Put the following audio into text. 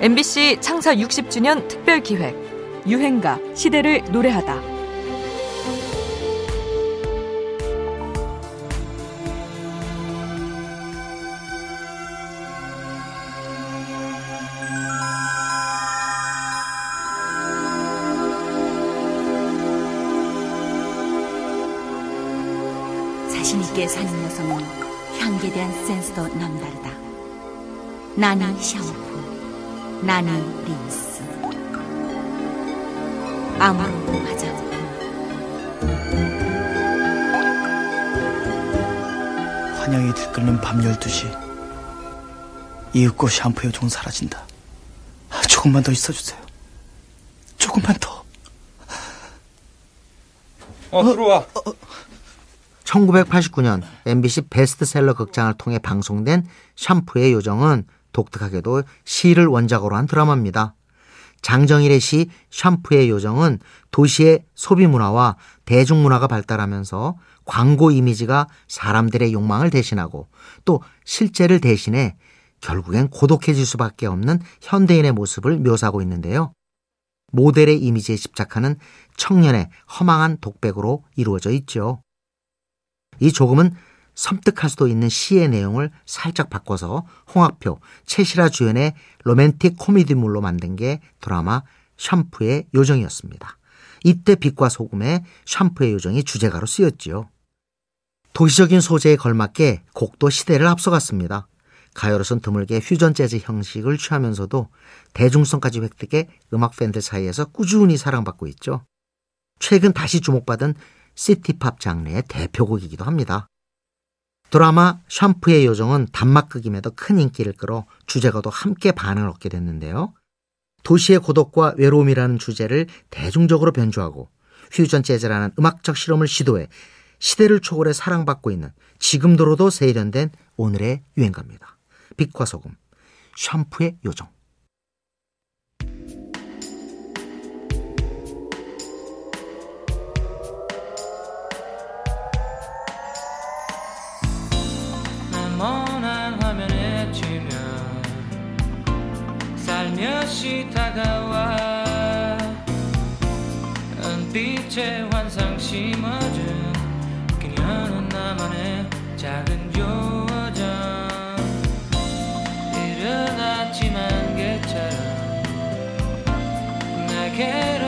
MBC 창사 60주년 특별 기획 유행가 시대를 노래하다. 자신 있게 사는 여성은 향기에 대한 센스도 남다르다. 나니 샴푸, 나니 린스, 아무로 화장품. 환영이 들끓는 밤 12시. 이윽고 샴푸 요정은 사라진다. 아, 조금만 더 있어주세요. 조금만 더. 어, 들어와. 1989년 MBC 베스트셀러 극장을 통해 방송된 샴푸의 요정은 독특하게도 시를 원작으로 한 드라마입니다. 장정일의 시 샴푸의 요정은 도시의 소비 문화와 대중 문화가 발달하면서 광고 이미지가 사람들의 욕망을 대신하고 또 실제를 대신해 결국엔 고독해질 수밖에 없는 현대인의 모습을 묘사하고 있는데요. 모델의 이미지에 집착하는 청년의 허망한 독백으로 이루어져 있죠. 이 조금은 섬뜩할 수도 있는 시의 내용을 살짝 바꿔서 홍학표, 최시라 주연의 로맨틱 코미디물로 만든 게 드라마 샴푸의 요정이었습니다. 이때 빛과 소금의 샴푸의 요정이 주제가로 쓰였지요. 도시적인 소재에 걸맞게 곡도 시대를 앞서갔습니다. 가요로선 드물게 퓨전 재즈 형식을 취하면서도 대중성까지 획득해 음악 팬들 사이에서 꾸준히 사랑받고 있죠. 최근 다시 주목받은 시티팝 장르의 대표곡이기도 합니다. 드라마 샴푸의 요정은 단막극임에도 큰 인기를 끌어 주제가도 함께 반응을 얻게 됐는데요. 도시의 고독과 외로움이라는 주제를 대중적으로 변주하고 퓨전 재즈라는 음악적 실험을 시도해 시대를 초월해 사랑받고 있는 지금도로도 세련된 오늘의 유행가입니다. 빛과 소금, 샴푸의 요정. 머난 화면에 치면 살며시 다가와. 은빛의 환상 심어준 그녀는 나만의 작은 요정. 이른 아침 안개처럼 내게로